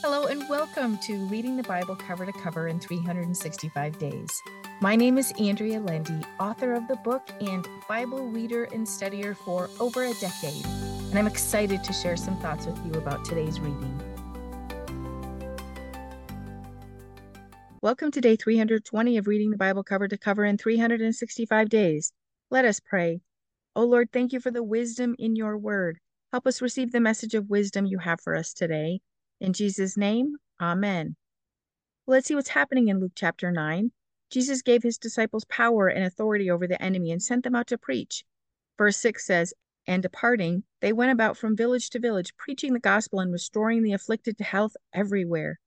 Hello, and welcome to Reading the Bible Cover to Cover in 365 Days. My name is Andrea Lendy, author of the book and Bible reader and studier for over a decade, and I'm excited to share some thoughts with you about today's reading. Welcome to day 320 of Reading the Bible Cover to Cover in 365 Days. Let us pray. O Lord, thank you for the wisdom in your word. Help us receive the message of wisdom you have for us today. In Jesus' name, Amen. Let's see what's happening in Luke chapter 9. Jesus gave his disciples power and authority over the enemy and sent them out to preach. Verse 6 says, And departing, they went about from village to village, preaching the gospel and restoring the afflicted to health everywhere.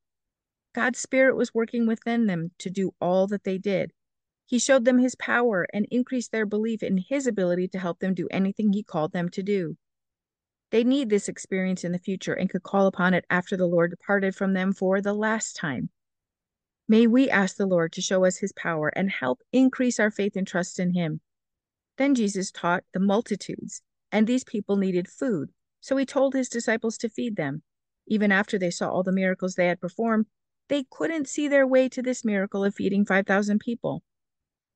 God's Spirit was working within them to do all that they did. He showed them his power and increased their belief in his ability to help them do anything he called them to do. They need this experience in the future and could call upon it after the Lord departed from them for the last time. May we ask the Lord to show us his power and help increase our faith and trust in him. Then Jesus taught the multitudes, and these people needed food, so he told his disciples to feed them. Even after they saw all the miracles they had performed, they couldn't see their way to this miracle of feeding 5,000 people.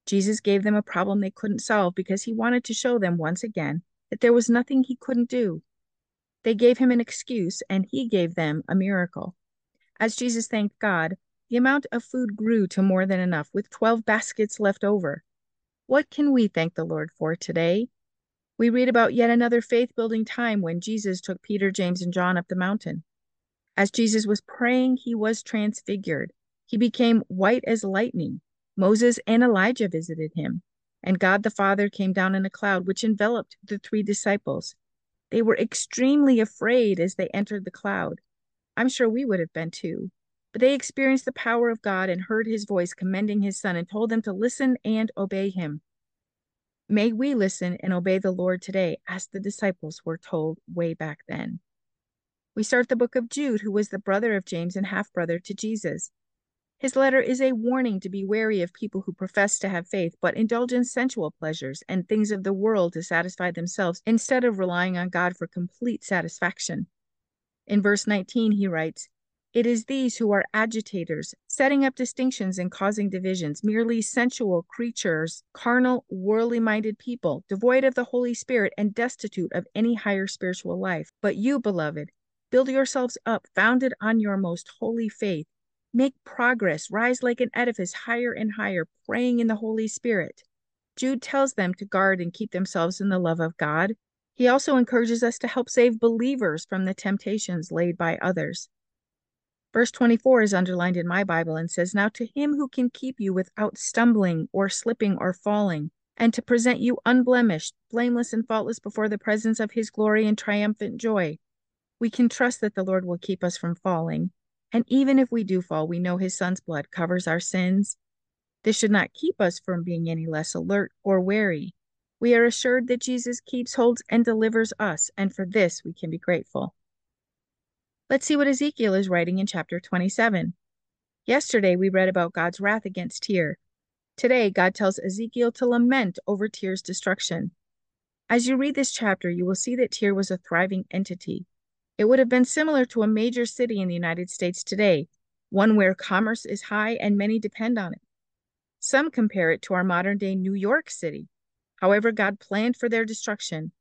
Jesus gave them a problem they couldn't solve because he wanted to show them once again that there was nothing he couldn't do. They gave him an excuse, and he gave them a miracle. As Jesus thanked God, the amount of food grew to more than enough, with 12 baskets left over. What can we thank the Lord for today? We read about yet another faith building time when Jesus took Peter, James, and John up the mountain. As Jesus was praying, he was transfigured. He became white as lightning. Moses and Elijah visited him, and God the Father came down in a cloud which enveloped the three disciples. They were extremely afraid as they entered the cloud. I'm sure we would have been too. But they experienced the power of God and heard his voice commending his son and told them to listen and obey him. May we listen and obey the Lord today, as the disciples were told way back then. We start the book of Jude, who was the brother of James and half brother to Jesus. His letter is a warning to be wary of people who profess to have faith but indulge in sensual pleasures and things of the world to satisfy themselves instead of relying on God for complete satisfaction. In verse 19, he writes, It is these who are agitators, setting up distinctions and causing divisions, merely sensual creatures, carnal, worldly minded people, devoid of the Holy Spirit and destitute of any higher spiritual life. But you, beloved, build yourselves up, founded on your most holy faith Make progress, rise like an edifice higher and higher, praying in the Holy Spirit. Jude tells them to guard and keep themselves in the love of God. He also encourages us to help save believers from the temptations laid by others. Verse 24 is underlined in my Bible and says, Now to him who can keep you without stumbling or slipping or falling, and to present you unblemished, blameless, and faultless before the presence of his glory and triumphant joy. We can trust that the Lord will keep us from falling. And even if we do fall, we know his son's blood covers our sins. This should not keep us from being any less alert or wary. We are assured that Jesus keeps, holds, and delivers us, and for this we can be grateful. Let's see what Ezekiel is writing in chapter 27. Yesterday we read about God's wrath against Tyre. Today, God tells Ezekiel to lament over Tyre's destruction. As you read this chapter, you will see that Tyre was a thriving entity. It would have been similar to a major city in the United States today, one where commerce is high and many depend on it. Some compare it to our modern day New York City. However, God planned for their destruction.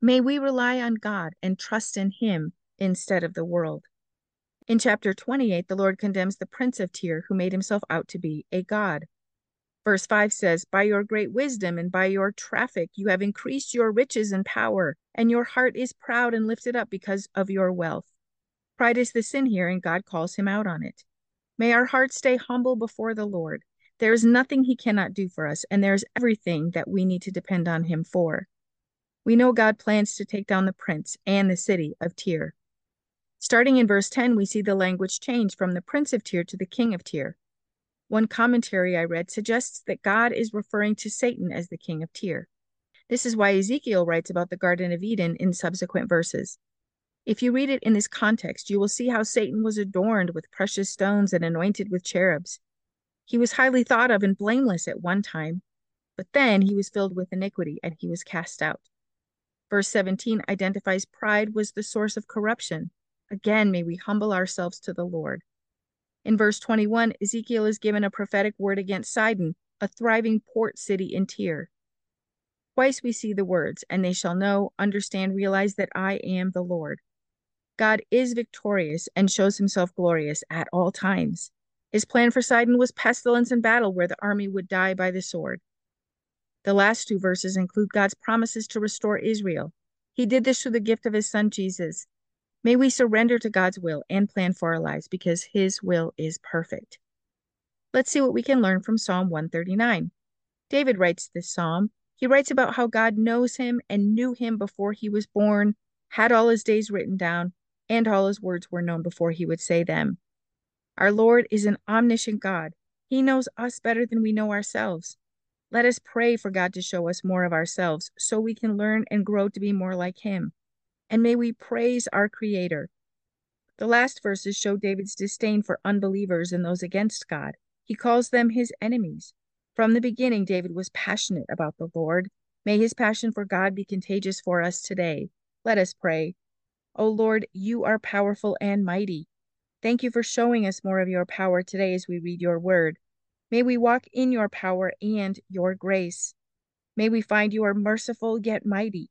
May we rely on God and trust in Him instead of the world. In chapter 28, the Lord condemns the prince of Tyre who made himself out to be a god. Verse 5 says, By your great wisdom and by your traffic, you have increased your riches and power, and your heart is proud and lifted up because of your wealth. Pride is the sin here, and God calls him out on it. May our hearts stay humble before the Lord. There is nothing he cannot do for us, and there is everything that we need to depend on him for. We know God plans to take down the prince and the city of Tyre. Starting in verse 10, we see the language change from the prince of Tyre to the king of Tyre. One commentary I read suggests that God is referring to Satan as the king of Tyre. This is why Ezekiel writes about the Garden of Eden in subsequent verses. If you read it in this context, you will see how Satan was adorned with precious stones and anointed with cherubs. He was highly thought of and blameless at one time, but then he was filled with iniquity and he was cast out. Verse 17 identifies pride was the source of corruption. Again, may we humble ourselves to the Lord. In verse 21, Ezekiel is given a prophetic word against Sidon, a thriving port city in Tyre. Twice we see the words, and they shall know, understand, realize that I am the Lord. God is victorious and shows himself glorious at all times. His plan for Sidon was pestilence and battle, where the army would die by the sword. The last two verses include God's promises to restore Israel. He did this through the gift of his son Jesus. May we surrender to God's will and plan for our lives because his will is perfect. Let's see what we can learn from Psalm 139. David writes this psalm he writes about how God knows him and knew him before he was born, had all his days written down, and all his words were known before he would say them. Our Lord is an omniscient God. He knows us better than we know ourselves. Let us pray for God to show us more of ourselves so we can learn and grow to be more like him. And may we praise our Creator. The last verses show David's disdain for unbelievers and those against God. He calls them his enemies. From the beginning, David was passionate about the Lord. May his passion for God be contagious for us today. Let us pray. O Lord, you are powerful and mighty. Thank you for showing us more of your power today as we read your word. May we walk in your power and your grace. May we find you are merciful yet mighty.